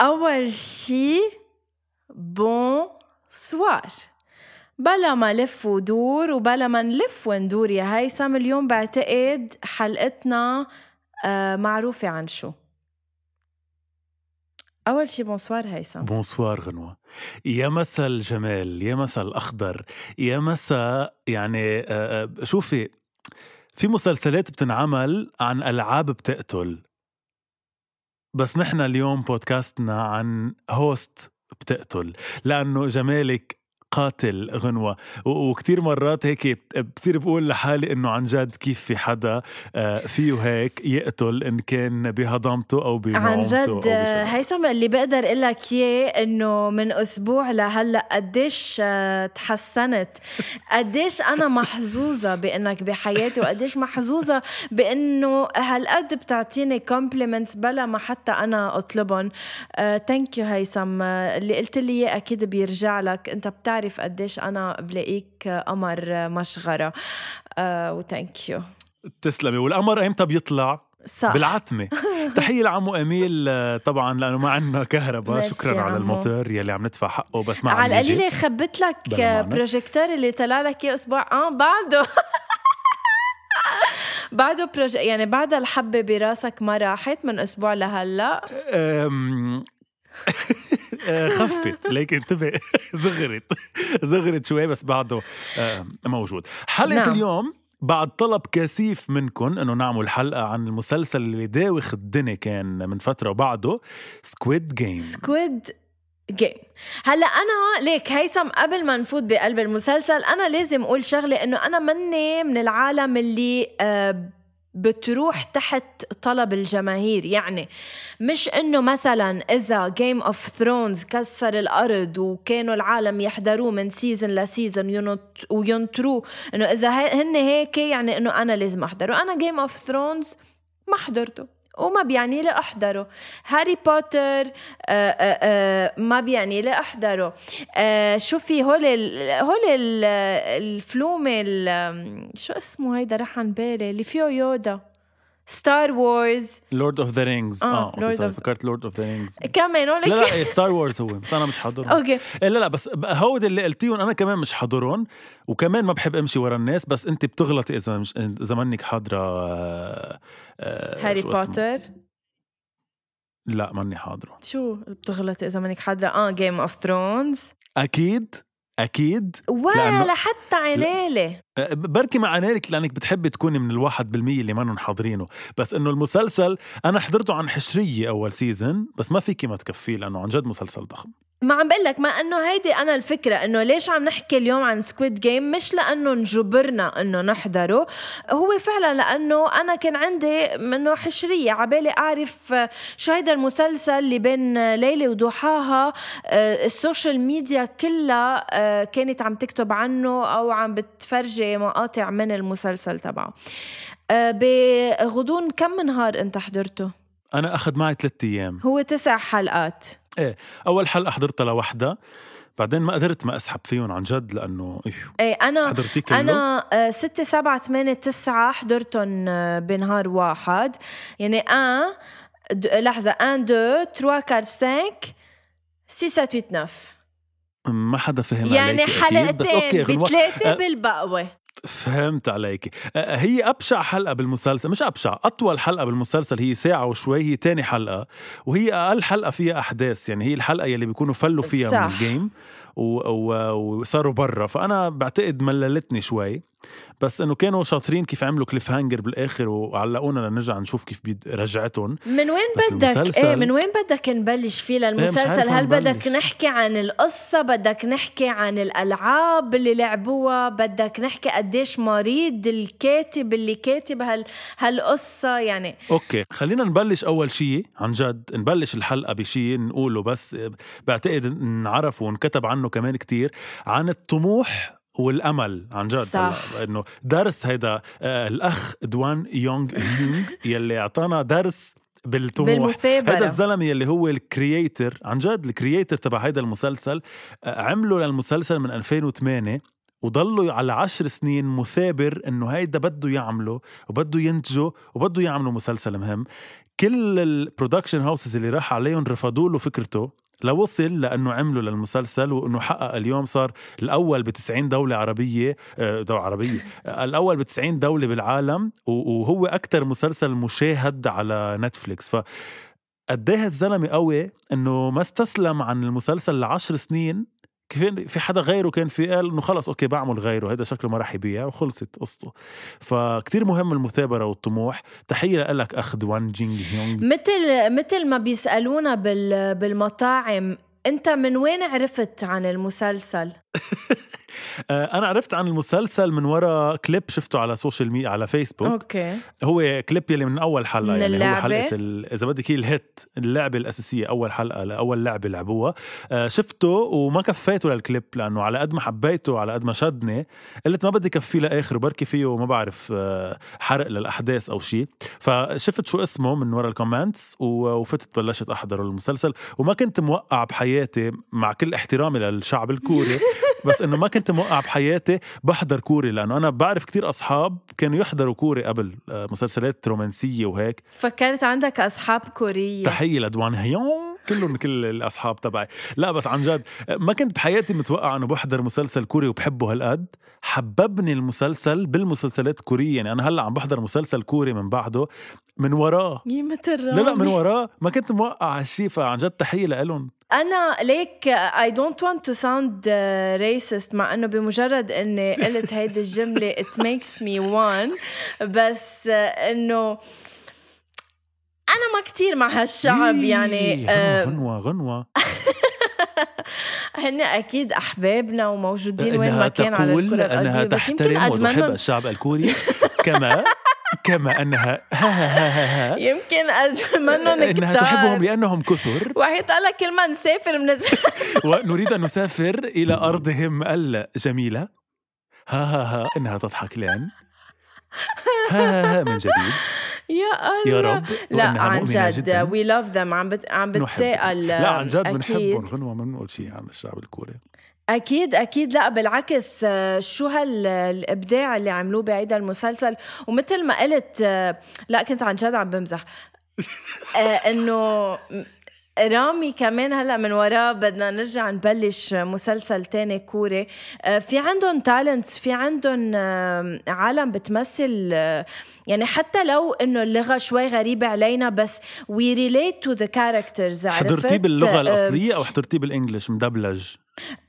أول شي bonsoir بلا ما لف ودور وبلا ما نلف وندور يا هيثم اليوم بعتقد حلقتنا آه معروفة عن شو. أول شي bonsoir هيثم bonsoir غنوة. يا مسا الجمال يا مسا الأخضر يا مسا يعني آه، آه، شوفي في مسلسلات بتنعمل عن ألعاب بتقتل. بس نحن اليوم بودكاستنا عن هوست بتقتل لأنه جمالك قاتل غنوة. وكتير مرات هيك بصير بقول لحالي إنه عن جد كيف في حدا آه، فيه هيك يقتل إن كان بهضمته أو بنومته عن جد هيثم اللي بقدر أقول لك إياه إنه من أسبوع لهلأ قديش آه، تحسنت. قديش أنا محظوظة بإنك بحياتي وقديش محظوظة بإنه هالقد بتعطيني compliments بلا ما حتى أنا أطلبهم. thank you هيثم. آه، اللي قلت لي إياه أكيد بيرجع لك. أنت بتعرف بتعرف قديش أنا بلاقيك قمر مشغرة. آه و thank you تسلمي. والقمر إمتى بيطلع؟ صح. بالعتمة. تحية لعمو أميل آه، طبعا لأنه ما عندنا كهرباء. شكرا على الموتور يلي عم ندفع حقه بس ما على القليلة جبت لك بروجيكتور اللي طلع لك إياه أسبوع. آه بعده. بعده proj... يعني بعد الحبة براسك ما راحت من أسبوع لهلأ. آه، خفت. ليك انتبه. زغرت. زغرت شوي بس بعده آه، موجود. حلقة نعم. اليوم بعد طلب كثيف منكم إنه نعمل حلقة عن المسلسل اللي داوخ الدنيا كان من فترة وبعده Squid Game Squid Game هلأ أنا ليك هيثم قبل ما نفوت بقلب المسلسل أنا لازم أقول شغلة إنه أنا مني من العالم اللي آه بتروح تحت طلب الجماهير. يعني مش إنه مثلا إذا Game of Thrones كسر الأرض وكانوا العالم يحضروه من season ل season وينطروه إنه إذا هن هيك يعني إنه أنا لازم أحضره. أنا Game of Thrones ما حضرته. وما بيعني لي أحضره. Harry Potter آآ آه، آآ آه، آه، ما بيعني لي أحضره. شوفي هول ال هول ال الفيلم شو اسمه هيدا رح عن بالي اللي فيه يودا. Star Wars Lord of the Rings آه, آه فكرت Lord of the Rings كمان لا لا Star Wars هو بس أنا مش حاضرهم. okay. لا لا بس هول اللي قلتيهم أنا كمان مش حاضرهم وكمان ما بحب أمشي ورا الناس بس انت بتغلطي إذا مش إذا منك حاضرة آه Harry Potter لا ماني حاضره. شو بتغلطي إذا منك حاضرة؟ آه Game of Thrones أكيد. أكيد ولا حتى عنالة. أه، بركي مع عنالك لأنك بتحبي تكوني من الواحد بالمية اللي ما حاضرينه. بس إنه المسلسل أنا حضرته عن حشرية أول season بس ما فيكي ما تكفيه لأنه عن جد مسلسل ضخم. ما عم بقول لك ما إنه هيدي أنا الفكرة إنه ليش عم نحكي اليوم عن Squid Game مش لأنه نجبرنا إنه نحضره هو فعلا لأنه أنا كان عندي إنه حشرية عبالي أعرف شو هيدا المسلسل اللي بين ليلى وضحاها آه، ال social media كلها آه، كانت عم تكتب عنه أو عم بتفرجي مقاطع من المسلسل تبعه. آه، بغضون كم نهار أنت حضرته؟ أنا أخذ معي ثلاثة أيام. هو تسع حلقات. إيه. أول حلقه حضرتها لوحدها بعدين ما قدرت ما أسحب فيهم عن جد لأنه إيه, إيه أنا حضرتي كله؟ أنا آه، ستة سبعة ثمانية تسعة حضرتهم آه، بنهار واحد. يعني د- لحظة 1 2 3 4 5 6 7 8 9 ما حدا فهم يعني عليكي أكيد، بس okay حلقتين بثلاثة أه. بالبقوة. فهمت عليك هي أبشع حلقة بالمسلسل مش أبشع أطول حلقة بالمسلسل هي ساعة وشوي هي تاني حلقة وهي أقل حلقة فيها أحداث يعني هي الحلقة يلي بيكونوا فلوا فيها صح. من ال game و- و- وصاروا برا فأنا بعتقد مللتني شوي بس إنه كانوا شاطرين كيف عملوا cliffhanger بالآخر وعلقونا لنرجع نشوف كيف رجعتهم. من وين بدك؟ المسلسل- إيه من وين بدك نبلش فيه عارف للمسلسل هل بدك. نحكي عن القصة؟ بدك نحكي عن الألعاب اللي لعبوها؟ بدك نحكي قديش مريض الكاتب اللي كاتب هال هالقصة؟ يعني okay خلينا نبلش أول شيء عن جد نبلش الحلقة بشيء نقوله بس بعتقد انعرف وانكتب عنه كمان كتير عن الطموح والأمل عن جد صح. إنه درس هيدا آه الأخ دوان يونغ يونغ يلي أعطانا درس بالطموح. هذا بالمثابرة الزلمة يلي هو ال creator عن جد ال creator تبع هيدا المسلسل آه، عمله للمسلسل من 2008 وضلوا على عشر سنين مثابر إنه هيدا بده يعمله وبده ينتجه وبده يعملوا مسلسل مهم. كل ال production houses اللي راح عليهم رفضوا له فكرته لوصل لأنه عمله للمسلسل وإنه حقق اليوم صار الأول ب 90 دولة عربية آه، دولة عربية. آه، الأول ب 90 دولة بالعالم وهو أكثر مسلسل مشاهد على Netflix. ف قد إيه قوي إنه ما استسلم عن المسلسل لعشر سنين كيف في حدا غيره كان في قال إنه خلص okay بعمل غيره هيدا شكله ما راح يبيع وخلصت قصته. فكتير مهم المثابرة والطموح. تحية لك أخ دوان جينغ هيونغ. مثل مثل ما بيسألونا بال بالمطاعم أنت من وين عرفت عن المسلسل؟ آه، أنا عرفت عن المسلسل من وراء كليب شفته على social media على فيسبوك okay. هو كليب يلي من أول حلقة من يعني اللعبة؟ هو حلقة ال- إذا بدك هي ال hit اللعبة الأساسية أول حلقة لاول لعبة لعبوها. آه، شفته وما كفيته للكليب لأنه على قد ما حبيته على قد ما شدني قلت ما بدي كفيه لاخر وبركي فيه ما بعرف آه، حرق للأحداث أو شيء فشفت شو اسمه من ورا ال comments وفتت بلشت احضره المسلسل. وما كنت موقع بحياتي مع كل احترامي للشعب الكوري بس إنه ما كنت موقع بحياتي بحضر كوري لأنه أنا بعرف كتير أصحاب كانوا يحضروا كوري قبل آه، مسلسلات رومانسية وهيك. فكرت عندك أصحاب كورية. تحية لدوان هيون. كلهم كل الأصحاب تبعي. لا بس عن جد ما كنت بحياتي متوقع إنه بحضر مسلسل كوري وبحبه هالقد. حببني المسلسل بالمسلسلات الكورية. يعني أنا هلأ عم بحضر مسلسل كوري من بعده من وراه. مثل لا لا من. وراه. ما كنت موقع هالشي فعن جد تحية لإلهم. أنا ليك I don't want to sound uh, racist مع إنه بمجرد إني قلت هيدي الجملة it makes me one بس uh, إنه أنا ما كتير مع هالشعب يعني غنوة uh, غنوة, غنوة. هن أكيد أحبابنا وموجودين وين إنها ما كان على الكرة أنها الأرضية بس يمكن تحترم وتحب ادمنهم الشعب الكوري. كما كما انها ها ها ها ها يمكن إنها تحبهم لأنهم كثر. وحيت لك كل ما نسافر من ونريد أن نسافر إلى أرضهم الجميلة. ها ها ها إنها تضحك الآن. ها ها ها من جديد. يا الله. يا رب. لا عن جد. وي لاف ذم عم بت... عم. بتسائل لا عن جد. بنحبهم غنوة ما بنقول شيء عن الشعب الكوري. أكيد أكيد. لا بالعكس آه، شو هالابداع اللي عملوه بعيد المسلسل. ومثل ما قلت آه، لا كنت عن جد عم بمزح. آه، إنه رامي كمان هلا من وراه بدنا نرجع نبلش مسلسل تاني كوري. آه، في عندهم talents في عندهم عالم بتمثل آه، يعني حتى لو إنه اللغة شوي غريبة علينا بس we relate to the characters حضرتيه باللغة الأصلية أو حضرتيه بال English مدبلج.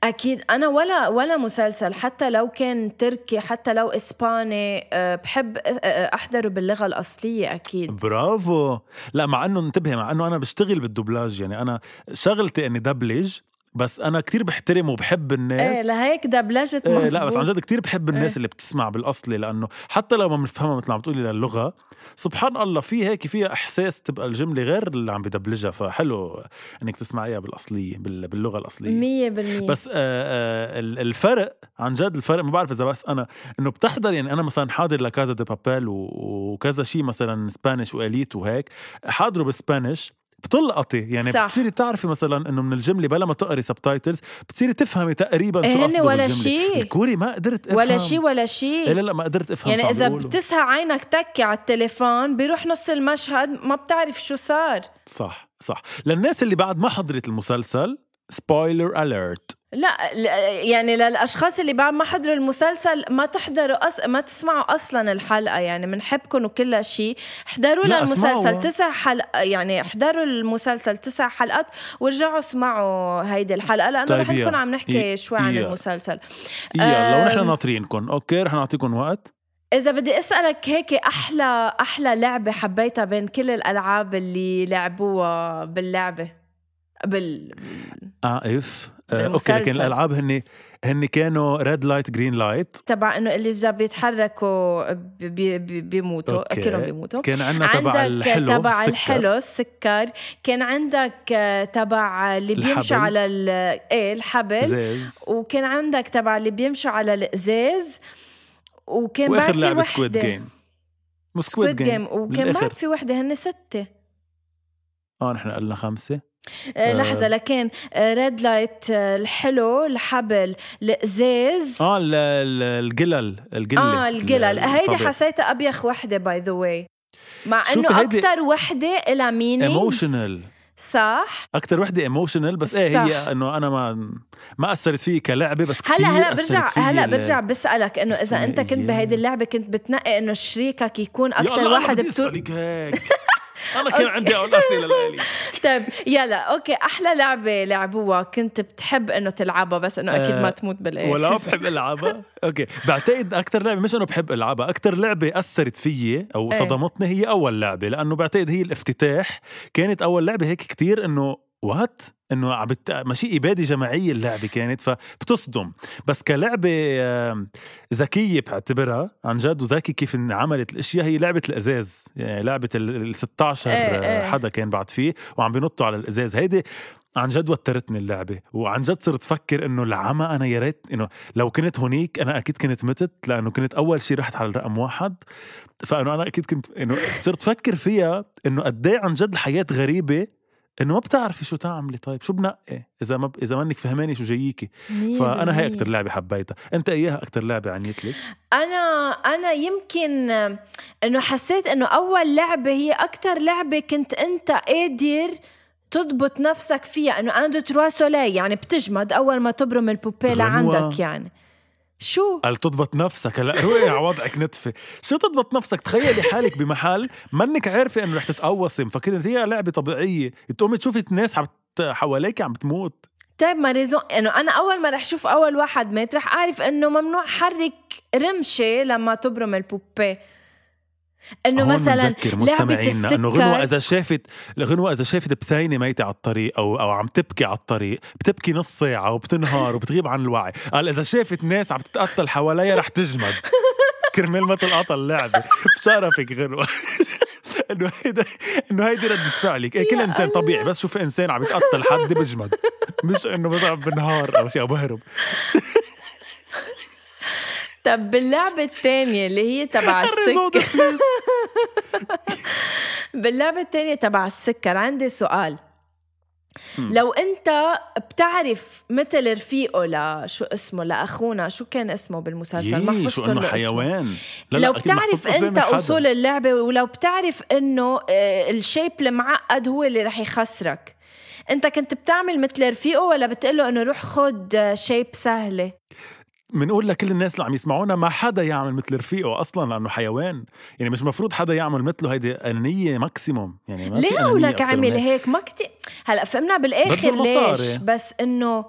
أكيد. أنا ولا ولا مسلسل حتى لو كان تركي حتى لو إسباني أه، بحب أه، أه، أحضره باللغة الأصلية أكيد. برافو. لا مع إنه انتبهي مع إنه أنا بشتغل بالدوبلاج يعني أنا شغلتي إني دبلج بس أنا كتير بحترم وبحب الناس. إيه لهيك دبلجت إيه مزبوط لا بس عن جد كتير بحب الناس إيه. اللي بتسمع بالاصلي لأنه حتى لو ما بنفهمها مثل ما عم تقولي للغة سبحان الله في هيك فيها إحساس تبقى الجملة غير اللي عم بدبلجها. فحلو إنك تسمعيها بالأصلية بال- باللغة الأصلية. مية بالمية. بس آه آه ال- الفرق عن جد الفرق ما بعرف إذا بس أنا إنه بتحضر يعني أنا مثلا حاضر La Casa de Papel وكذا شيء مثلا Spanish و Elite وهيك حاضره بال Spanish بتلقطي يعني صح. بتصيري تعرفي مثلا إنه من الجملة بلا ما تقري subtitles بتصيري تفهمي تقريبا إيه شو هن قصده ولا بالجملة. شي. الكوري ما قدرت أفهم ولا شيء ولا إيه شيء لا لا ما قدرت أفهم يعني إذا. بتسهى عينك تكي على التليفون بيروح نص المشهد ما بتعرف شو صار صح صح للناس اللي بعد ما حضرت المسلسل spoiler alert لا يعني للأشخاص اللي بعد ما حضروا المسلسل ما تحضروا أص... ما تسمعوا أصلا الحلقة يعني بنحبكم وكل شيء احضروا للمسلسل. تسع حلقة يعني احضروا المسلسل تسع حلقات ورجعوا اسمعوا هيدي الحلقة لأنه طيب رح نكون. عم نحكي ي- شوي عن. المسلسل يلا ونحن أم. ناطرينكم okay رح نعطيكم وقت إذا بدي أسألك هيك أحلى أحلى لعبة حبيتها بين كل الألعاب اللي لعبوها باللعبة بال اقف آه، okay. لكن الألعاب هن هن كانوا red light green light تبع إنه اللي بيتحركوا بي بي بيموتوا. كلهم بيموتوا. كان عندنا تبع عندك الحلو تبع. الحلو السكر. كان عندك آه، تبع اللي بيمشي. على ال- إيه الحبل. زاز وكان عندك تبع اللي بيمشوا على الازاز وكان وآخر بعد في لعبة سكويد جيم سكويد جيم وكان. بعد في وحدة هن ستة. آه نحن قلنا خمسة. آه، آه. لحظة لكن red light الحلو الحبل الإزاز آه ال- ال- القلل القله آه القلل هيدي. حسيتها أبيخ وحدة by the way مع إنه أكثر وحدة لها meaning emotional صح أكثر وحدة emotional بس إيه صح. هي إنه أنا ما ما أثرت فيي كلعبة بس كتير هلأ هلأ برجع هلأ برجع بسألك إنه إذا أنت كنت. بهيدي اللعبة كنت بتنقي إنه شريكك يكون أكثر واحد بتو... هيك أنا كان عندي اسئله لإلي طيب يلا okay أحلى لعبة لعبوها كنت بتحب إنه تلعبها بس إنه أكيد آه، ما تموت بالاخر ولا بحب ألعبها؟ okay بعتقد أكثر لعبة مش إنه بحب ألعبها أكثر لعبة أثرت فيي أو إيه. صدمتني هي أول لعبة لأنه بعتقد هي الافتتاح. كانت أول لعبة هيك كتير إنه what إنه عم بت... ماشي إبادة جماعية اللعبة كانت فبتصدم. بس كلعبة ذكية بعتبرها عن جد وذكي كيف إن عملت الأشياء هي لعبة الأزاز. يعني لعبة ال 16 إيه، إيه. حدا كان بعد فيه وعم بينطوا على الأزاز. هيدي عن جد وترتني اللعبة. وعن جد صرت فكر إنه العمى أنا يا ريت إنه لو كنت هونيك أنا أكيد كنت متت لأنه كنت أول شيء رحت على الرقم واحد. فإنه أنا أكيد كنت إنه صرت فكر فيها إنه قد إيه عن جد الحياة غريبة. إنه ما بتعرفي شو تعملي. طيب شو بنقي؟ إذا ما ب... إذا منك فهماني شو جاييكي فأنا هي. أكثر لعبة حبيتها. أنت إياها أكثر لعبة عنيت لك؟ أنا أنا يمكن إنه حسيت إنه أول لعبة هي أكثر لعبة كنت أنت قادر تضبط نفسك فيها. إنه أنا دو تروا سولي يعني بتجمد أول ما تبرم البوبيه غنوة. لعندك يعني. شو؟ قال تضبط نفسك. هلا روقي على وضعك نتفه. شو تضبط نفسك؟ تخيلي حالك بمحل منك عارفة إنه رح تتقوصي. مفكرة هي لعبة طبيعية. تقومي تشوفي الناس عم بت- حواليك عم بتموت. طيب ما ريزون إنه أنا أول ما رح أشوف أول واحد مات رح أعرف إنه ممنوع حرك رمشة لما تبرم البوبيه أنه مثلا لعبة مستمعينا أنه غنوة إذا شافت غنوة إذا شافت بسينه ميتة على الطريق أو أو عم تبكي على الطريق بتبكي نص ساعة وبتنهار وبتغيب عن الوعي. قال إذا شافت ناس عم تتقتل حواليها رح تجمد. كرمال ما تلقطها اللعبة. بشرفك غنوة. إنه هيدا إنه هيدي ردة فعلك. إيه كل إنسان. طبيعي. بس شوف إنسان عم يتقتل حد بجمد. مش إنه مثلا بنهار أو شيء أو بهرب. طب باللعبه الثانية اللي هي تبع السكر. باللعبة الثانية تبع السكر عندي سؤال. لو أنت بتعرف مثل رفيقه لشو اسمه لاخونا شو كان اسمه بالمسلسل ما يي حفظت شو إنه. حيوان لا لو لا ما بتعرف أنت. أصول اللعبة ولو بتعرف إنه آه، ال shape المعقد هو اللي رح يخسرك أنت كنت بتعمل مثل رفيقه ولا بتقله إنه روح خد آه، shape سهلة بنقول لكل الناس اللي عم يسمعونا ما حدا يعمل مثل رفيقه أصلا لأنه حيوان. يعني مش مفروض حدا يعمل مثله هيدي أنانية maximum يعني ما ليه أنانية ولك أكتر من عمل هيك. ما كتير. هلأ فهمنا بالآخر. ليش؟ بس انه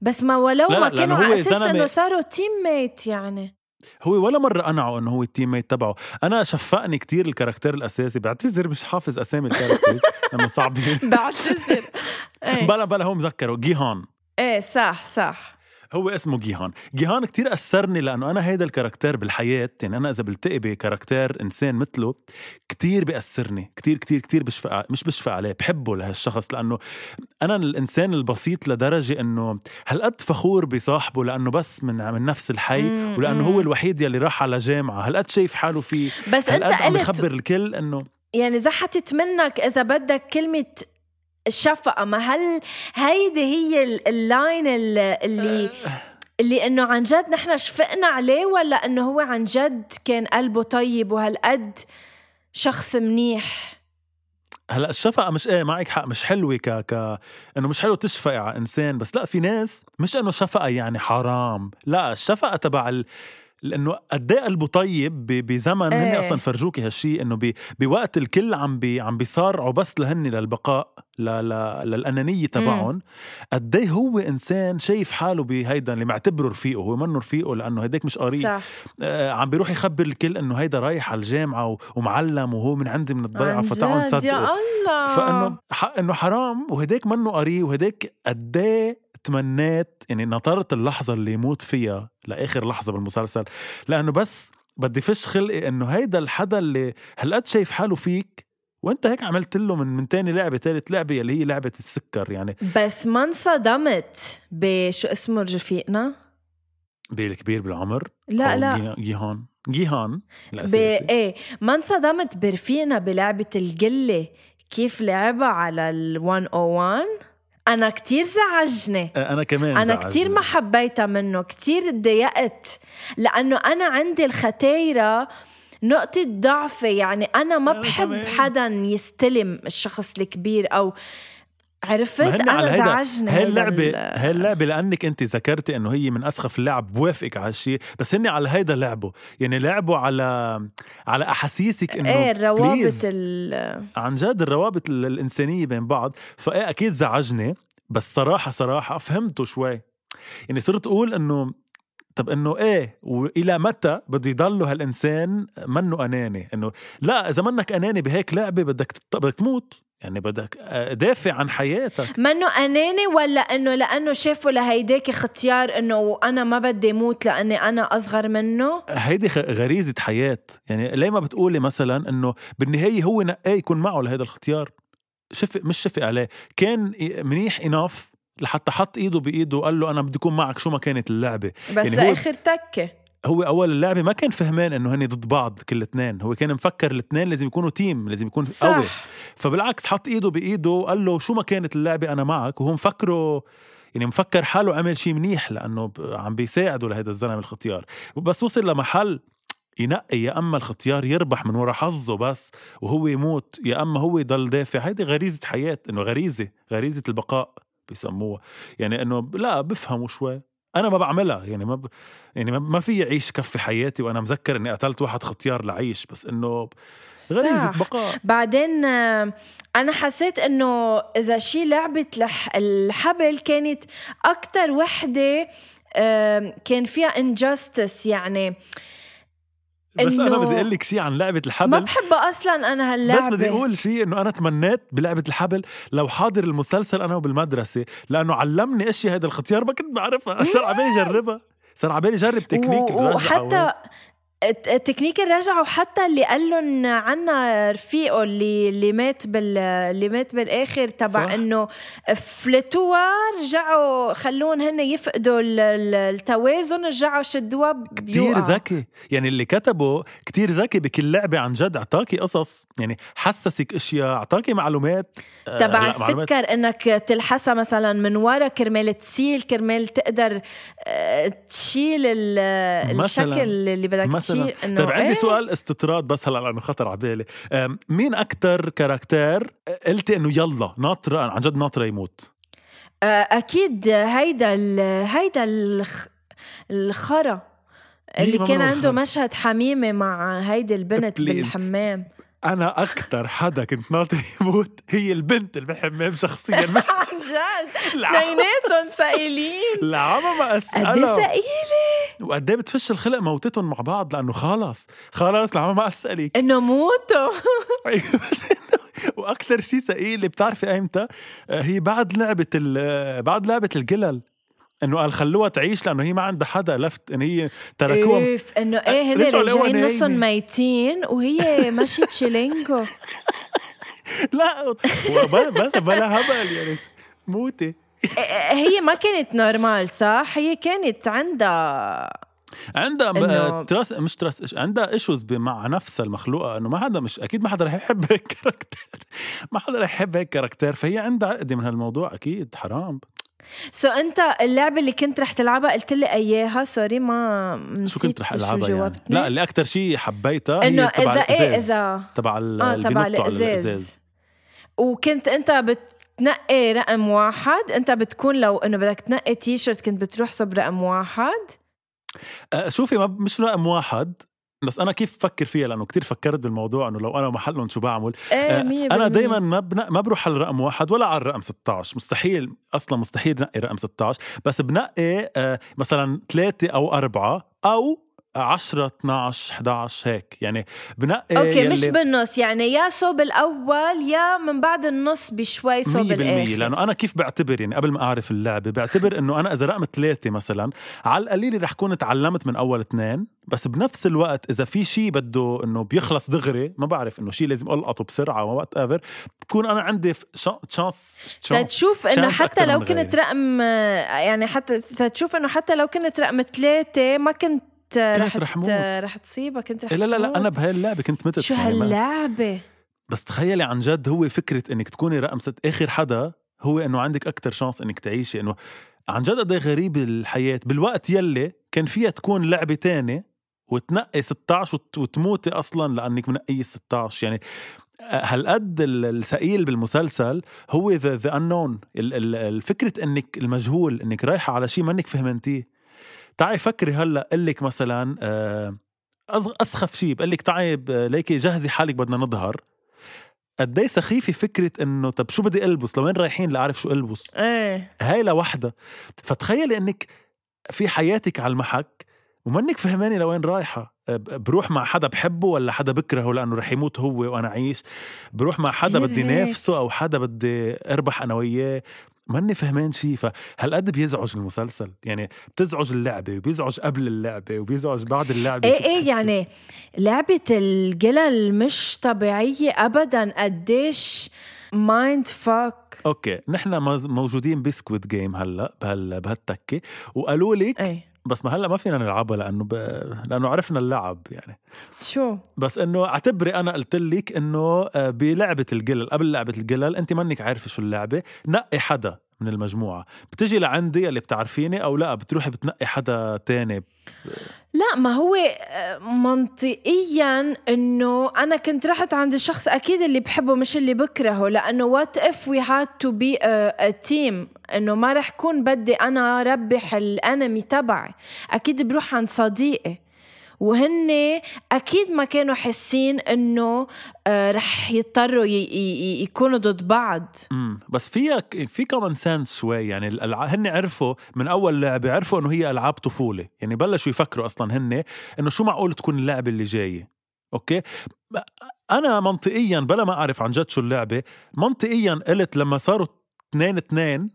بس ما ولو لا، ما كانوا لأنه على أساس إنه صاروا teammate يعني. هو ولا مرة قنعه إنه هو ال teammate تبعه. أنا شفقني كتير ال character الأساسي. بعتذر مش حافظ أسامي ال characters لأنه صعبين. بعتذر. إيه. بلا بلا هو مذكره. جيهان. إيه صح صح. هو اسمه جيهان جيهان كتير أثرني لأنه أنا هيدا ال character بالحياة يعني أنا إذا بلتقي ب character إنسان مثله كتير بيأثرني كتير كتير كتير بشفق مش بشفق عليه بحبه لهالشخص لأنه أنا الإنسان البسيط لدرجة إنه هالقد فخور بصاحبه لأنه بس من من نفس الحي ولأنه. هو الوحيد يلي راح على جامعة هالقد شايف حاله فيه بس أنت هالقد عم قلت يخبر الكل إنه يعني زحتت منك إذا بدك كلمة الشفقة. ما هل هيدي هي ال- اللاين ال- اللي اللي إنه عن جد نحن شفقنا عليه ولا إنه هو عن جد كان قلبه طيب وهالقد شخص منيح؟ هلأ الشفقة مش إيه معك حق مش حلوة ك ك إنه مش حلو تشفقي على إنسان بس لأ في ناس مش إنه شفقة يعني حرام لأ الشفقة تبع ال... لأنه قد إيه قلبه طيب بزمن هن إيه. أصلا فرجوكي هالشيء إنه. بوقت الكل عم بي... عم بيصارعوا بس لهن للبقاء ل... ل... للأنانية تبعهم. قد إيه هو إنسان شايف حاله بهيدا اللي معتبره رفيقه هو منه رفيقه لأنه هيداك مش قريب. صح. آه، عم بيروح يخبر الكل إنه هيدا رايح على الجامعة ومعلم وهو من عندي من الضيعة جد نصدقه يا الله. فإنه إنه حرام وهداك منه قري وهداك قد إيه تمنيت يعني نطرت اللحظة اللي يموت فيها لآخر لحظة بالمسلسل لأنه بس بدي فش خلقي إنه هيدا الحدا اللي هالقد شايف حاله فيك وأنت هيك عملت له من من تاني لعبة تالت لعبة اللي هي لعبة السكر يعني. بس ما انصدمت بشو اسمه رفيقنا؟ بالكبير بالعمر؟ لا لا. جي- جيهان. جيهان ب... إيه. ما انصدمت برفيقنا بلعبة القلة كيف لعبها على ال 101 أنا كتير زعجني أنا كمان أنا زعجني. كتير ما حبيتها منه كتير تضايقت لأنه أنا عندي الختايرة نقطة ضعفي يعني أنا ما أنا بحب كمان. حدا يستلم الشخص الكبير أو عرفت؟ هيدا. زعجني هاي هيدا اللعبة ال- هاي اللعبة لأنك أنت ذكرتي إنه هي من أسخف اللعب بوافقك على هالشيء بس هن على هيدا لعبوا يعني لعبوا على على أحاسيسك إنه إيه الروابط. ال عن جد الروابط ال- الإنسانية بين بعض. فإيه أكيد زعجني بس صراحة صراحة فهمته شوي. يعني صرت أقول إنه طب إنه إيه وإلى متى بده يضل هالإنسان منه أناني؟ إنه لا إذا منك أناني بهيك لعبة بدك بدك تموت. يعني بدك آه، دافع عن حياتك. منه أناني ولا إنه لأنه شافوا لهيداك اختيار إنه أنا ما بدي موت لأني أنا أصغر منه؟ هيدي غريزة حياة. يعني ليه ما بتقولي مثلا إنه بالنهاية هو نقاه يكون معه لهذا الاختيار؟ شفق مش شفق عليه. كان منيح اناف لحتى حط إيده بإيده وقال له أنا بدي أكون معك شو ما كانت اللعبة. بس يعني لآخر تكة. هو أول اللعبة ما كان فهمان إنه هن ضد بعض كل الاثنين هو كان مفكر الاثنين لازم يكونوا تيم لازم يكون قوي. صح فبالعكس حط إيده بإيده وقال له شو ما كانت اللعبة أنا معك. وهو مفكره يعني مفكر حاله عمل شيء منيح لأنه عم بيساعده لهذا الزلمة الختيار. بس وصل لمحل ينقي يا أما الختيار يربح من ورا حظه بس وهو يموت يا أما هو يضل دافع. هيدي غريزة حياة إنه غريزة غريزة البقاء بيسموها. يعني إنه لا بفهموا شوي. أنا ما بعملها. يعني ما ب... يعني ما- في اعيش كفي حياتي وأنا مذكر إني قتلت واحد ختيار لعيش بس إنه غريزة. بقاء. بعدين أنا حسيت إنه إذا شي لعبة الحبل كانت أكتر وحدة كان فيها injustice يعني. بس أنا بدي أقول لك شيء عن لعبة ما الحبل بحبها أصلا أنا هاللعبة. بس بدي أقول شيء إنه أنا تمنيت بلعبة الحبل لو حاضر المسلسل أنا وبالمدرسة لأنه علمني إشياء هيدا الختيار ما كنت بعرفها. صار على بالي جربها صار على بالي جرب تكنيك و- وحتى الت- التكنيك الرجعة وحتى اللي قال لهم عنا رفيقه اللي اللي مات بال اللي مات بالآخر تبع. إنه فلتوها رجعوا خلوهم هن يفقدوا ال- ال- التوازن رجعوا شدوها بيوقع. ذكي يعني اللي كتبه كتير ذكي بكل لعبة عن جد أعطاكي قصص يعني حسسك أشياء أعطاكي معلومات آه، تبع السكر إنك تلحسها مثلا من ورا كرمال تسيل كرمال تقدر آه، تشيل الشكل اللي بدك مثلاً. طيب عندي إيه؟ سؤال استطراد بس هلا لأنه خطر على بالي. مين أكثر كاركتير قلتي إنه يلا ناطرة عن جد ناطرة يموت؟ آه، أكيد هيدا ال- هيدا الخ... الخرا اللي كان عنده؟ مشهد حميمة مع هيدي البنت Please. بالحمام. أنا أكثر حدا كنت ناطر يموت هي البنت اللي بالحمام شخصيا. مش عن جد. اثنيناتهم ثقيلين العمى ما قد إيه اسألها ثقيل وقد إيه بتفش الخلق موتتهم مع بعض؟ لأنه خلص خلص العمى ما أسألك. إنه موتوا. أيوة، وأكثر شيء ثقيل بتعرفي ايمتى آه، هي بعد لعبة ال- بعد لعبة القلل إنه قال خلوها تعيش لأنه هي ما عندها حدا لفت إن هي تركوها. اوف إنه إيه هن راجعين نصهم. ميتين وهي ماشي تشيلينكو. لا بلا, بلا هبل يعني. موتي. هي ما كانت نورمال صح؟ هي كانت عندها عندها trust مش trust عندها issues مع نفسها المخلوقة إنه ما حدا مش أكيد ما حدا رح يحب هيك character ما حدا رح يحب هيك character فهي عندها عقدة من هالموضوع أكيد حرام. so أنت اللعبة اللي كنت رح تلعبها قلت لي إياها sorry ما شو كنت رح ألعبها يعني؟ لا اللي أكثر شيء حبيتها إنه إذا إيه. إذا تبع ال- اللي تبع الإزاز. وكنت أنت بتنقي رقم واحد. انت بتكون لو انه بدك تنقي تي شيرت كنت بتروح صب رقم واحد. آه، شوفي ما مش رقم واحد بس أنا كيف بفكر فيها؟ لأنه كتير فكرت بالموضوع إنه لو أنا محلهم شو بعمل؟ إيه آه، مية أنا. دائما ما. ما بروح على الرقم واحد ولا على الرقم 16 مستحيل أصلا مستحيل نقي رقم 16 بس بنقي آه، مثلا ثلاثة أو أربعة أو 10 12 11 هيك يعني بنقي أوكي مش بالنص يعني يا صوب الأول يا من بعد النص بشوي صوب الآخر لأنه أنا كيف بعتبر يعني قبل ما أعرف اللعبة بعتبر إنه أنا إذا رقم ثلاثة مثلا على القليل رح كون تعلمت من أول اثنين بس بنفس الوقت إذا في شيء بده إنه بيخلص دغري ما بعرف إنه شيء لازم ألقطه بسرعة whatever بكون أنا عندي chance تتشوف إنه حتى لو كنت. رقم يعني حتى تتشوف إنه حتى لو كنت رقم ثلاثة ما كنت رح رح موت. رح تصيبها كنت رح لا لا لا. أنا بهاي اللعبة كنت متت شو هاللعبة؟ بس تخيلي عن جد هو فكرة إنك تكوني رقم ست. آخر حدا هو إنه عندك أكتر شانس إنك تعيشي إنه عن جد قد إيه غريب الحياة. بالوقت يلي كان فيها تكون لعبة تانية وتنقي 16 وت- وتموتي أصلا لأنك منقية 16 يعني هالقد ال- الثقيل بالمسلسل هو ذا ذا انون الفكرة إنك المجهول إنك رايحة على شيء منك فهمنتيه. تعي فكري هلأ قل لك مثلا آه، أسخف شيء بقول لك تعي ليكي جهزي حالك بدنا نظهر. قد إيه سخيفة فكرة إنه طب شو بدي ألبس؟ لوين رايحين لأعرف شو ألبس؟ إيه. هاي لوحدها فتخيلي إنك في حياتك على المحك ومنك فهماني لوين رايحة. ب- بروح مع حدا بحبه ولا حدا بكرهه لأنه رح يموت هو وأنا عيش بروح مع حدا بدي. نافسه أو حدا بدي أربح أنا وياه؟ ماني فهمان شي فهالقد بيزعج المسلسل؟ يعني بتزعج اللعبة وبيزعج قبل اللعبة وبيزعج بعد اللعبة إيه إيه؟ يعني لعبة القلل مش طبيعية ابدا. قديش mind fuck okay نحن موجودين ب Squid Game هلأ بهال بهالتكة وقالوا لك إيه. بس ما هلأ ما فينا نلعبها لأنه ب... لأنه عرفنا اللعب يعني. شو؟ بس إنه اعتبري أنا قلت لك إنه آه، بلعبة القلل قبل لعبة القلل أنت منك عارفة شو اللعبة نقي حدا. من المجموعة. بتجي لعندي اللي بتعرفيني أو لا بتروحي بتنقي حدا تاني؟ لا ما هو آه، منطقيا إنه أنا كنت رحت عند الشخص أكيد اللي بحبه مش اللي بكرهه لأنه what if we had to be team إنه ما رح كون بدي أنا ربح ال enemy تبعي. أكيد بروح عند صديقي. وهن أكيد ما كانوا حاسين إنه آه، رح يضطروا يكونوا ضد بعض. امم بس فيها في common sense شوي يعني الالعاب هن عرفوا من أول لعبة عرفوا إنه هي ألعاب طفولة. يعني بلشوا يفكروا أصلا هن إنه شو معقول تكون اللعبة اللي جاية. okay؟ أنا منطقيا بلا ما أعرف عن جد شو اللعبة منطقيا قلت لما صاروا اثنين اثنين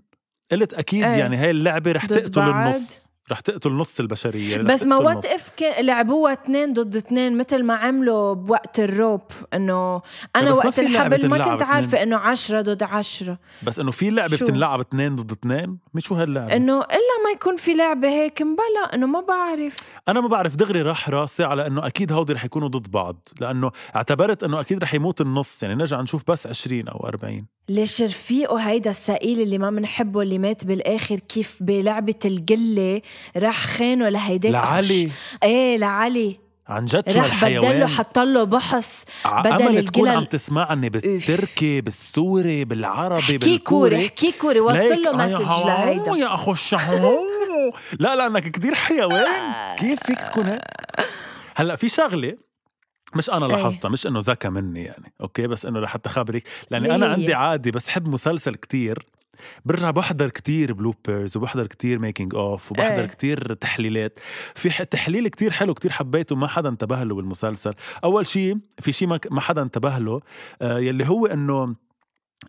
قلت أكيد إيه. يعني هاي اللعبة رح تقتل. النص. رح تقتل نص البشرية بس ما what. if لعبوها اثنين ضد اثنين مثل ما عملوا بوقت ال rope إنه أنا وقت الحبل ما كنت. عارفة إنه عشرة ضد عشرة بس إنه في لعبة؟ بتنلعب اثنين ضد اثنين مش شو هاللعبة إنه إلا ما يكون في لعبة هيك مبلا إنه ما بعرف أنا ما بعرف دغري راح راسي على إنه أكيد هودي رح يكونوا ضد بعض لأنه اعتبرت إنه أكيد رح يموت النص يعني نرجع نشوف بس 20 أو 40 ليش رفيقه هيدا السائل اللي ما بنحبه اللي مات بالآخر كيف بلعبة القلة راح خانه لهيداك لعلي. إيه لعلي. عن جد شو راح بدله هالحيوان حط له بحص بدل أمل تكون. عم تسمعني بالتركي بالسوري بالعربي حكي كوري بالكوري حكي كوري. وصل له message لهيدا. يا أخو الشهو لا لانك كتير حيوان. كيف فيك تكون هيك؟ هلأ في شغلة مش أنا إيه. لاحظتها مش إنه ذكى مني يعني okay؟ بس إنه لحتى خبرك لأني أنا؟ عندي عادي بس حب مسلسل كتير. برجع بحضر كتير bloopers وبحضر كتير making of وبحضر إيه. كتير تحليلات. في تحليل كتير حلو كتير حبيته ما حدا انتبه له بالمسلسل. أول شيء في شيء ما, حدا انتبه له آه يلي هو إنه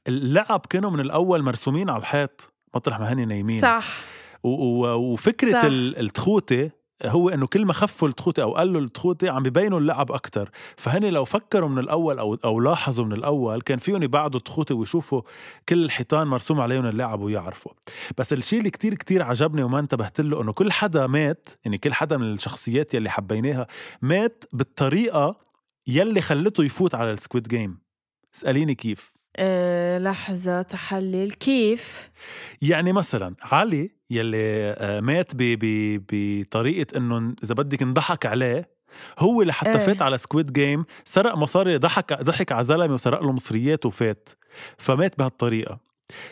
اللعب كانوا من الأول مرسومين على الحيط. مطرح ما هني نايمين. صح. وفكرة التخوتة هو إنه كل ما خفوا التخوته أو قلوا التخوته عم ببينوا اللعب أكثر فهني لو فكروا من الأول أو أو لاحظوا من الأول كان فيهم يبعدوا التخوته ويشوفوا كل الحيطان مرسوم عليهم اللعب ويعرفوا. بس الشيء اللي كتير كتير عجبني وما انتبهت له إنه كل حدا مات يعني كل حدا من الشخصيات يلي حبيناها مات بالطريقة يلي خلته يفوت على ال Squid Game. اسأليني كيف. أه لحظة تحلل كيف؟ يعني مثلا علي يلي آه، مات بطريقة إنه إذا بدك انضحك عليه هو لحتى إيه. فات على Squid Game سرق مصاري ضحك ضحك على زلمه وسرق له مصريات وفات فمات بهالطريقة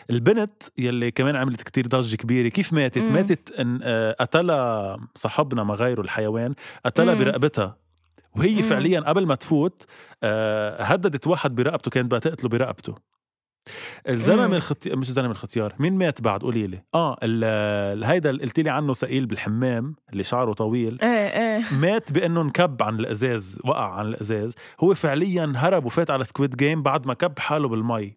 البنت يلي كمان عملت كتير ضجة كبيرة كيف ماتت؟ مم. ماتت إن آه، قتلها صاحبنا ما غيره الحيوان قتلها مم. برقبتها وهي مم. فعليا قبل ما تفوت آه، هددت واحد برقبته كانت بدها تقتله برقبته. الزلمة مم. الختيار مش زلمه الختيار. مين مات بعد؟ قولي لي. آه ال- ال- هيدا اللي قلت لي عنه سئيل بالحمام اللي شعره طويل. إيه إيه مات بأنه انكب عن الأزاز وقع عن الأزاز. هو فعليا هرب وفات على Squid Game بعد ما كب حاله بالمي.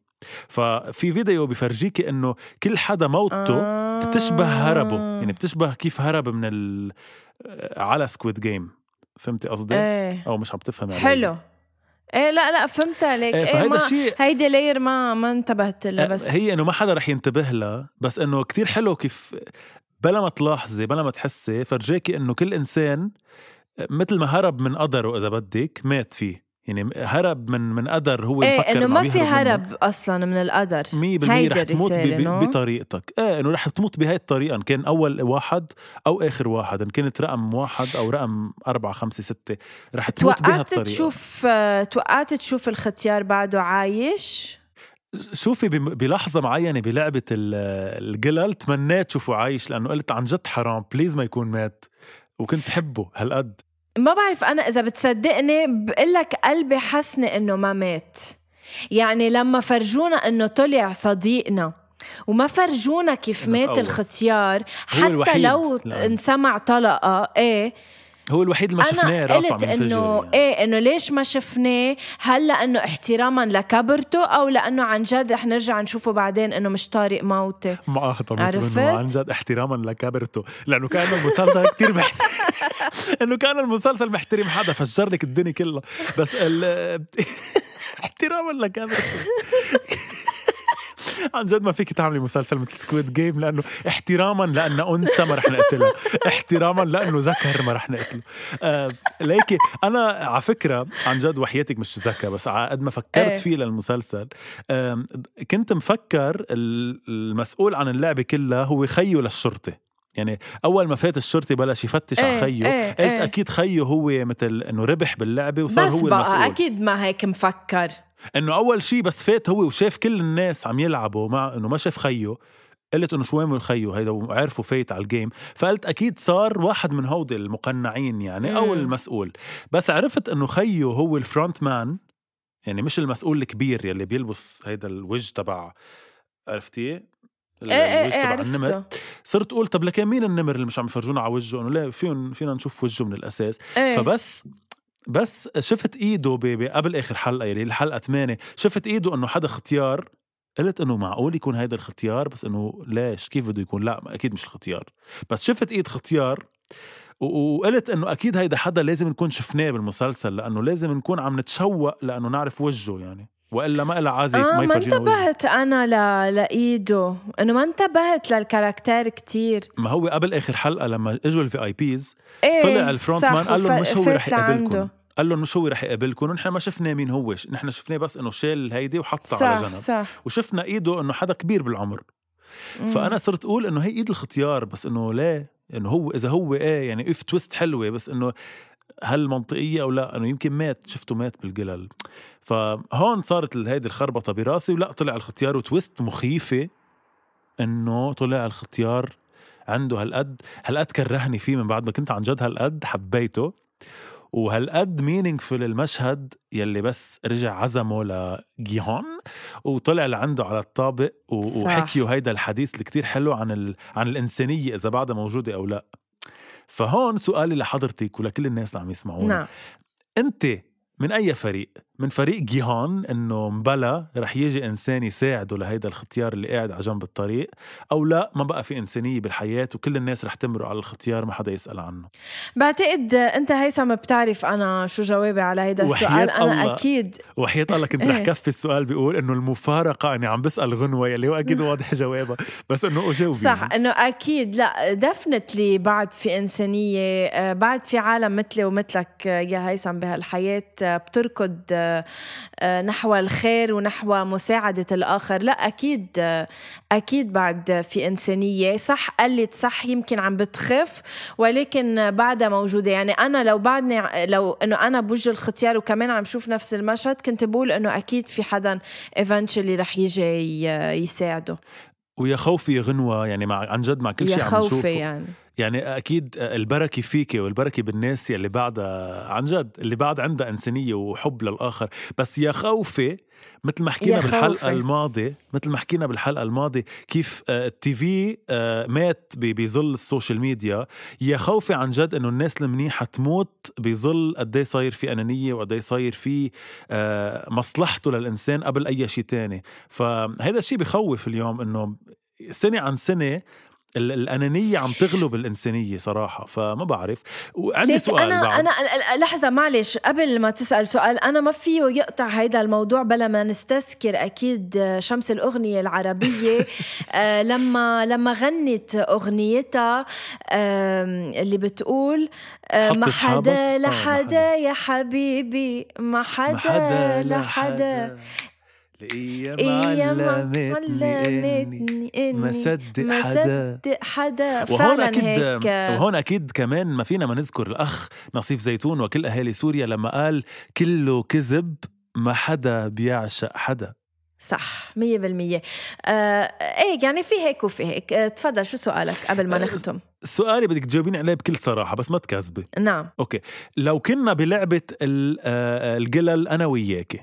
ففي فيديو بفرجيكي إنه كل حدا موته آه. بتشبه هربه. يعني بتشبه كيف هرب من ال على Squid Game. فهمتي قصدي؟ إيه. أو مش عم تفهمي علي؟ حلو. إيه لا لا فهمت عليك. إيه إيه فهيدا ما الشيء هيدي layer ما ما انتبهت لها بس هي إنه ما حدا رح ينتبه لها بس إنه كتير حلو كيف بلا ما تلاحظي بلا ما تحسي فرجاكي إنه كل إنسان مثل ما هرب من قدره إذا بدك مات فيه. يعني هرب من من قدر هو إيه مفكر إنه ما في بيهرب منه. هرب أصلا من القدر 100% هيدي رح تموت؟ بطريقتك. إيه إنه رح تموت بهاي الطريقة. إن كان أول واحد أو آخر واحد. إن كانت رقم واحد أو رقم أربعة خمسة ستة رح تموت توقعت بهالطريقه تشوف آه، توقعت تشوف الختيار بعده عايش؟ شوفي بلحظة معينة بلعبة ال- القلل تمنيت شوفه عايش لأنه قلت عن جد حرام. بليز ما يكون مات. وكنت حبه هالقد. ما بعرف أنا إذا بتصدقني بقول لك قلبي حسني إنه ما مات يعني لما فرجونا إنه طلع صديقنا وما فرجونا كيف إنه مات تقوص. الختيار حتى لو انسمع طلقة إيه هو الوحيد اللي ما شفناه راسه قلت إنه يعني. إيه إنه ليش ما شفناه هل لأنه احتراما لكبرته أو لأنه عن جد رح نرجع نشوفه بعدين إنه مش طارق موتة مؤاخذة عرفت؟ منه عن جد احتراما لكبرته لأنه كان المسلسل كتير محترم إنه كان المسلسل محترم حدا فجر لك الدنيا كلها. بس ال احتراما لكبرته عن جد ما فيك تعملي مسلسل مثل Squid Game لأنه احتراما لأنه أنثى ما رح نقتلها احتراما لأنه ذكر ما رح نقتله. آه ليكي أنا على فكرة عن جد وحياتك مش ذكى بس على قد ما فكرت إيه. فيه للمسلسل آم، كنت مفكر ال- المسؤول عن اللعبة كلها هو خيه للشرطة. يعني أول ما فات الشرطي بلش يفتش على إيه، خيه إيه، قلت إيه. أكيد خيه هو مثل إنه ربح باللعبة وصار بس هو بقى المسؤول. أكيد ما هيك مفكر. إنه أول شيء بس فات هو وشاف كل الناس عم يلعبوا مع إنه ما شاف خيه. قلت إنه شو وين خيه؟ هيدا وعرفوا فايت على ال game فقلت أكيد صار واحد من هودي المقنعين يعني أو. المسؤول. بس عرفت إنه خيه هو ال front man يعني مش المسؤول الكبير يلي بيلبس هيدا الوجه تبع عرفتي؟ إيه إيه الوجه إيه تبع النمر. صرت أقول طب لكن مين النمر اللي مش عم يفرجونا على وجهه؟ إنه لا فينا فينا نشوف وجهه من الأساس. إيه. فبس بس شفت إيده قبل آخر حلقة يلي الحلقة 8 شفت إيده إنه حدا ختيار قلت إنه معقول يكون هيدا الختيار بس إنه ليش؟ كيف بده يكون؟ لا أكيد مش الختيار بس شفت إيد ختيار وقلت إنه أكيد هيدا حدا لازم نكون شفناه بالمسلسل لأنه لازم نكون عم نتشوق لأنه نعرف وجهه يعني. وإلا ما لها عازة آه ما ما يفرجينا انتبهت أنا ل... لايده إنه ما انتبهت لل character كتير. ما هو قبل آخر حلقة لما إجوا ال VIPs إيه طلع ال front man قال لهم مش هو رح يقابلكم. قال لهم مش هو رح يقابلكم. ونحن ما شفنا مين هو نحن شفناه بس إنه شال هيدي وحطها على صح جنب. صح. وشفنا ايده إنه حدا كبير بالعمر. مم. فأنا صرت أقول إنه هي إيد الختيار بس إنه لا إنه هو إذا هو إيه يعني اف twist حلوة بس إنه هل منطقية أو لا؟ انه يمكن مات شفته مات بالقلل فهون صارت هيدي الخربطة براسي ولا طلع الختيار و twist مخيفة إنه طلع الختيار عنده هالقد. هالقد كرهني فيه من بعد ما كنت عن جد هالقد حبيته. وهالقد مينينغفul المشهد يلي بس رجع عزمه لجيهون وطلع لعنده على الطابق. وحكيوا هيدا الحديث اللي كتير حلو عن ال... عن الإنسانية إذا بعدها موجودة أو لا. فهون سؤالي لحضرتك ولكل الناس اللي عم يسمعونا نعم. أنت من أي فريق؟ من فريق جيهان إنه مبلا رح يجي إنسان يساعده لهيدا الختيار اللي قاعد على جنب الطريق أو لا ما بقى في إنسانية بالحياة وكل الناس رح تمرق على الختيار ما حدا يسأل عنه. بعتقد أنت هيثم بتعرف أنا شو جوابي على هيدا السؤال. أنا الله. أكيد. وحياة الله كنت رح إيه. كفي السؤال بيقول إنه المفارقة أني عم بسأل غنوة يلي هو أكيد واضح جوابها بس إنه أجاوبي. صح إنه أكيد. لا دفنتلي بعد في إنسانية آه، بعد في عالم مثلي ومثلك آه، يا هيثم بهالحياة آه، بتركض نحو الخير ونحو مساعدة الآخر. لا أكيد آه، أكيد بعد في إنسانية. صح قلت صح يمكن عم بتخف ولكن بعدها موجودة. يعني أنا لو بعدني لو إنه أنا بوجه الختيار وكمان عم شوف نفس المشهد كنت بقول إنه أكيد في حدا ايفنتشلي رح يجي يساعده. ويا خوفي يا غنوة يعني مع عن جد مع كل شيء عم نشوفه. يعني. يعني أكيد البركة فيك والبركة بالناس يلي بعدها عن جد اللي بعد عندها إنسانية وحب للآخر. بس يا خوفي مثل ما حكينا بالحلقة. الماضية مثل ما حكينا بالحلقة الماضية كيف آه، ال TV آه، مات بظل ال social media. يا خوفي عن جد إنه الناس المنيحة تموت بظل قد إيه صاير في أنانية وقد إيه صاير في آه، مصلحته للإنسان قبل أي شيء تاني. فهذا الشيء بخوف اليوم إنه سنة عن سنة الأنانية عم تغلب الإنسانية صراحة فما بعرف. وعندي سؤال أنا بعد. أنا لحظة معلش قبل ما تسأل سؤال أنا ما فيه يقطع هيدا الموضوع بلا ما نستذكر أكيد شمس الأغنية العربية. آه، لما لما غنت أغنيتها آم، اللي بتقول آه، ما؟ حدا آه، لحدا يا حبيبي ما حدا لحدا. الأيام أيام علمتني إني ما صدق ما حدا. صدق حدا. وهون أكيد هيك. وهون أكيد كمان ما فينا ما نذكر الأخ نصيف زيتون وكل أهالي سوريا لما قال كله كذب ما حدا بيعشق حدا. صح مية بالمية. آه إيه يعني في هيك وفي هيك. آه تفضل شو سؤالك قبل ما آه، نختم؟ سؤالي بدك تجاوبيني عليه بكل صراحة بس ما تكذبي نعم. أوكي. لو كنا بلعبة ال- آه، القلل أنا وياكي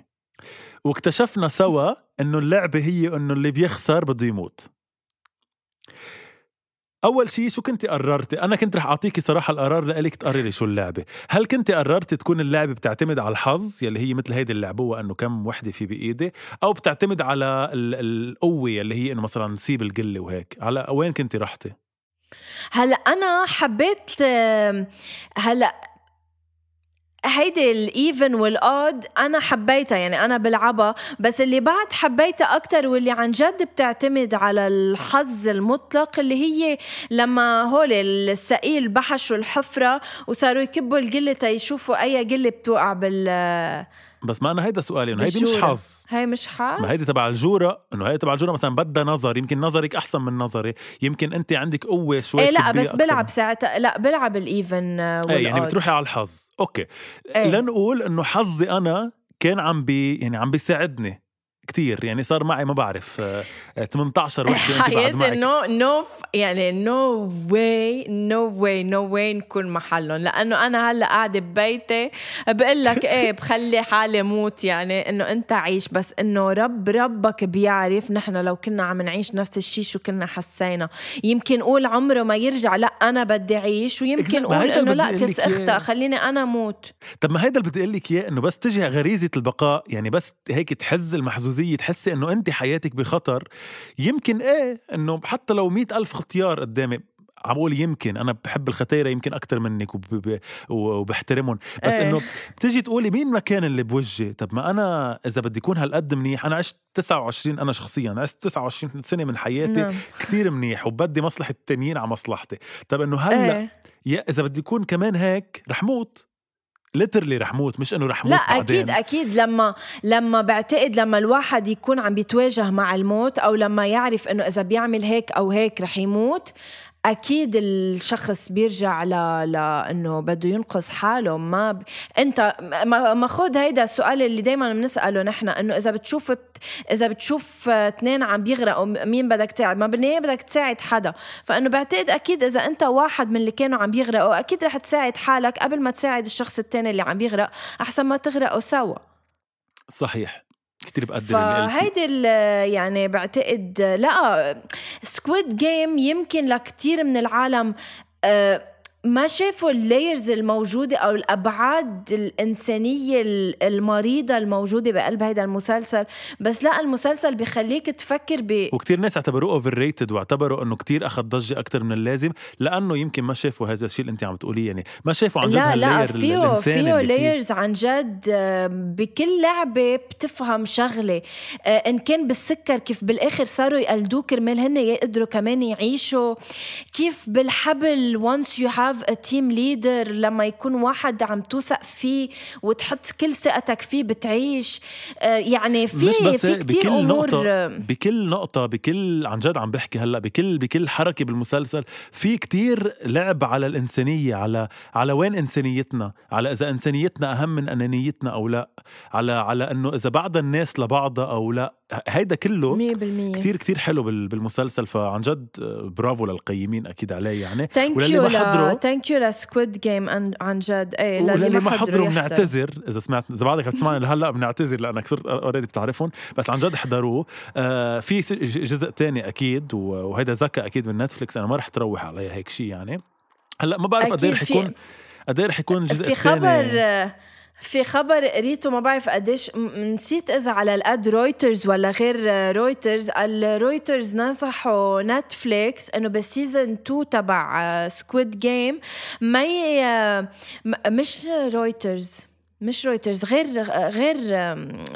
واكتشفنا سوا إنه اللعبة هي إنه اللي بيخسر بده يموت. أول شيء شو كنت قررتي؟ أنا كنت رح أعطيكي صراحة القرار لإلك تقرري شو اللعبة. هل كنت قررتي تكون اللعبة بتعتمد على الحظ يلي هي مثل هيدي اللعبوه انه كم وحدة في بإيدي أو بتعتمد على ال- القوة يلي هي إنه مثلا نسيب القلة وهيك؟ على وين كنت رحتي؟ هلا أنا حبيت هلا هيدي الايفن والاود أنا حبيتها يعني أنا بلعبها بس اللي بعد حبيتها أكتر واللي عن جد بتعتمد على الحظ المطلق اللي هي لما هول السقيل بحشوا الحفرة وصاروا يكبوا القله تيشوفوا أي قله بتوقع بال بس ما أنا هيدا سؤالي إنه هيدي مش. حظ. هي مش حظ؟ ما هيدي تبع الجورة إنه هيدي تبع الجورة مثلا بدها نظر يمكن نظرك أحسن من نظري. يمكن أنت عندك قوة شوي إيه لا بس بلعب ساعتها لا بلعب ال even إيه يعني. بتروحي على الحظ. okay. إيه. لنقول إنه حظي أنا كان عم بي يعني عم بيساعدني. كتير يعني صار معي ما بعرف آه، آه، 18 وحده حياتي نو نو يعني نو واي نو واي نو واي نكون محلهم. لأنه أنا هلأ قاعدة ببيتي بقول لك إيه بخلي حالي موت. يعني إنه أنت عيش بس إنه رب ربك بيعرف نحن لو كنا عم نعيش نفس الشيء شو كنا حسينا. يمكن قول عمره ما يرجع لأ أنا بدي أعيش. ويمكن قول إنه لأ كس. اختها خليني أنا موت. طب ما هيدا اللي بدي أقول لك إياه إنه بس تجي غريزة البقاء. يعني بس هيك تحز المحزوزيه تحسي إنه انت حياتك بخطر يمكن إيه إنه حتى لو مئة ألف اختيار قدامي عم بقول يمكن أنا بحب الختيرة يمكن أكثر منك وب- وبحترمهم بس إيه. إنه بتيجي تقولي مين مكان اللي بوجهي طب ما أنا إذا بدي اكون هالقد منيح أنا عشت 29 أنا شخصيا عشت 29 سنة من حياتي نعم. كتير منيح وبدي مصلحة التانيين على مصلحتي طب إنه هلأ إيه. يا إذا بدي اكون كمان هيك رح موت ليترلي رح موت مش إنه رح موت لا بعدين. أكيد أكيد لما لما بعتقد لما الواحد يكون عم بيتواجه مع الموت أو لما يعرف إنه إذا بيعمل هيك أو هيك رح يموت أكيد الشخص بيرجع ل... لأنه بده ينقذ حاله. ما ب... أنت ما ما خد هيدا السؤال اللي دائما بنسأله نحن إنه إذا بتشوف إذا بتشوف اثنين عم بيغرقوا مين بدك تساعد؟ ما بالنهايه بدك تساعد حدا. فإنه بعتقد أكيد إذا أنت واحد من اللي كانوا عم بيغرقوا أكيد رح تساعد حالك قبل ما تساعد الشخص الثاني اللي عم بيغرق أحسن ما تغرقوا سوا. صحيح. كتير بقدر فهيدي يعني بعتقد لا Squid Game يمكن لكتير من العالم آه، ما شافوا ال layers الموجودة أو الأبعاد الإنسانية المريضة الموجودة بقلب هذا المسلسل؟ بس لا المسلسل بخليك تفكر ب وكتير ناس اعتبروه overrated واعتبروا إنه كتير أخذ ضجة أكثر من اللازم لأنه يمكن ما شافوا هذا الشيء اللي أنت عم تقوليه يعني ما شافوا عن جد لا لا فيه فيه. layers عن جد بكل لعبة بتفهم شغلة. آه، إن كان بالسكر كيف بالآخر صاروا يقلدوه كرمال هن يقدروا كمان يعيشوا. كيف بالحبل once you have a team leader. لما يكون واحد عم توثق فيه وتحط كل ثقتك فيه بتعيش. آه، يعني في مش بس في كتير بكل أمور نقطة بكل نقطة بكل عن جد عم بحكي هلأ بكل بكل حركة بالمسلسل في كتير لعب على الإنسانية على على وين إنسانيتنا؟ على إذا إنسانيتنا أهم من أنانيتنا أو لأ؟ على على إنه إذا بعد الناس لبعضها أو لأ؟ هيدا كله 100% كتير كتير حلو بال- بالمسلسل فعن جد آه، برافو للقيمين أكيد عليه يعني. thank وللي حضروا- thank you ل Squid Game عن جد. إيه وللي ما حضروا. بنعتذر إذا سمعت إذا بعدك عم تسمعني لهلأ بنعتذر لأنك صرت already بتعرفهم. بس عن جد احضروه. آه في جزء تاني أكيد وهيدا ذكى أكيد من نتفليكس أنا ما رح تروح عليه هيك شيء يعني. هلأ ما بعرف قد إيه رح يكون قد إيه رح يكون الجزء في خبر الثاني في خبر قريته ما بعرف قديش نسيت إذا على الأد رويترز ولا غير رويترز الرويترز نصحوا نتفليكس إنه بال season 2 تبع Squid Game ما مش رويترز مش رويترز غير غير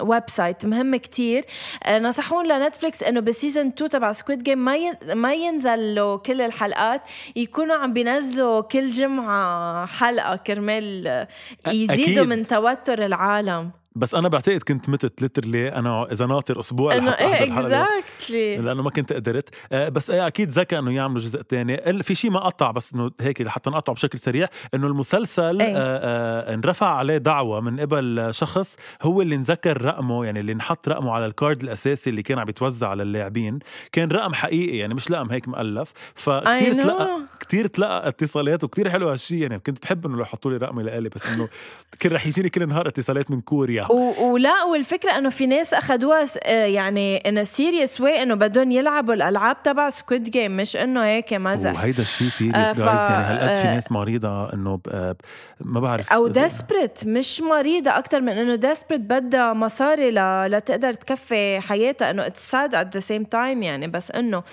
website مهم كتير آه، نصحون لنتفليكس إنه بال season 2 تبع Squid Game ما. ما ينزل له كل الحلقات يكونوا عم بينزلوا كل جمعة حلقة كرمال آه، يزيدوا أكيد. من توتر العالم بس أنا بعتقد كنت متت literally أنا إذا ناطر أسبوع إنه إيه exactly لأنه ما كنت قدرت. آه، بس إيه أكيد ذكى إنه يعملوا جزء تاني. في شيء ما قطع بس إنه هيك لحتى نقطعه بشكل سريع إنه المسلسل إيه. آه، آه، انرفع عليه دعوة من قبل شخص هو اللي نذكر رقمه يعني اللي نحط رقمه على ال card الأساسي اللي كان عم يتوزع على اللاعبين. كان رقم حقيقي يعني مش رقم هيك مؤلف. فكتير. تلقى كتير تلقى اتصالات وكتير حلو هالشيء يعني كنت بحب إنه يحطوا لي رقمي لإلي بس إنه كان رح يجيني كل نهار اتصالات من كوريا. و- ولا والفكرة إنه في ناس اخذوها آه، يعني in serious way إنه بدهم يلعبوا الألعاب تبع Squid Game مش إنه هيك مزح وهيدا الشيء serious ف- جايز يعني هالقد في آه، ناس مريضة إنه ب- آه، ب- ما بعرف أو desperate مش مريضة أكثر من إنه desperate بدها مصاري ل... لتقدر تكفي حياتها إنه it's sad at the same time يعني بس إنه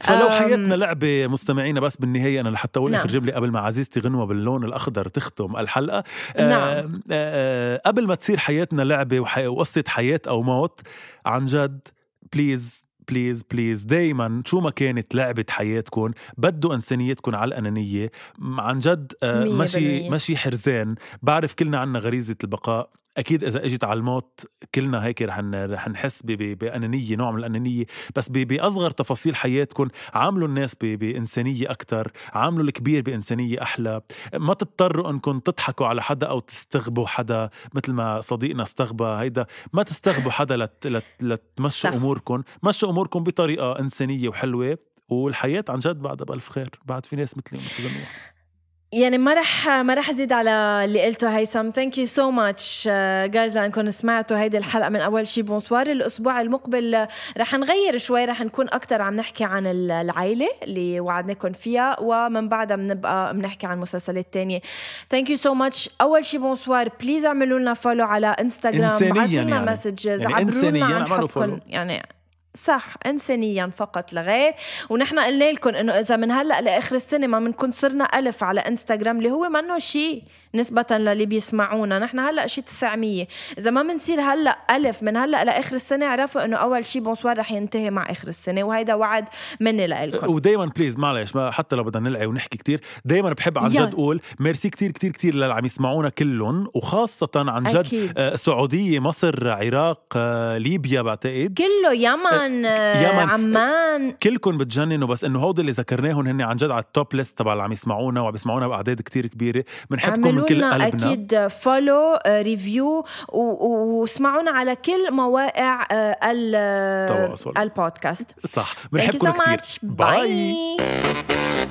فلو حياتنا لعبة مستمعينا بس بالنهاية أنا لحتى أقول نعم. آخر جملة قبل ما عزيزتي غنوة باللون الأخضر تختم الحلقة نعم. آه آه قبل ما تصير حياتنا لعبة وحي... وقصة حياة أو موت. عن جد please please please دايما شو ما كانت لعبة حياتكم بدوا إنسانيتكم على الأنانية. عن جد آه بالمية. مشي حرزان. بعرف كلنا عنا غريزة البقاء. أكيد إذا إجت على الموت كلنا هيك رح رح نحس بأنانية نوع من الأنانية. بس بأصغر تفاصيل حياتكم عاملوا الناس بإنسانية أكثر عاملوا الكبير بإنسانية أحلى. ما تضطروا انكم تضحكوا على حدا أو تستغبوا حدا مثل ما صديقنا استغبى. هيدا ما تستغبوا حدا لت لت لتمشوا صح. اموركم مشوا اموركم بطريقة إنسانية وحلوة والحياة عن جد بعدها بألف خير. بعد في ناس مثلي ومثل. يعني ما رح ما رح أزيد على اللي قلته هيثم. thank you so much جايز لأنكم سمعتوا هيدي الحلقة من أول شي. بونسوار الأسبوع المقبل رح نغير شوي رح نكون أكثر عم نحكي عن ال- العائلة اللي وعدناكم فيها ومن بعدها بنبقى بنحكي عن مسلسلات تانية thank you so much أول شي بونسوار please اعملوا لنا follow على انستغرام ابعتوا لنا يعني. messages يعني عبروا لنا عن حبكم. يعني صح انسانيا فقط لا غير ونحن قلنا لكم إنه إذا من هلأ لآخر السنة ما بنكون صرنا ألف على إنستغرام اللي هو منه شيء نسبة للي بيسمعونا. نحن هلأ شيء 900 إذا ما بنصير هلأ ألف من هلأ لآخر السنة اعرفوا إنه أول شيء بونسوار رح ينتهي مع آخر السنة. وهيدا وعد مني لكم ودايما please معلش ما حتى لو بدنا نلعب ونحكي كتير دايما بحب عن. جد أقول ميرسي كتير كتير كتير للي عم يسمعونا كلهم وخاصة عن جد أكيد. آه، سعودية مصر عراق آه، ليبيا بعتقد. كله يمن آه، يمن. عمان كلكم بتجننوا بس إنه هودي اللي ذكرناهم هن عن جد على ال top list تبع اللي عم يسمعونا وعم يسمعونا بأعداد كتير كبيرة بنحبكم من كل قلبنا أكيد follow review واسمعونا على كل مواقع آه،. البودكاست صح بنحبكم so كتير much. Bye.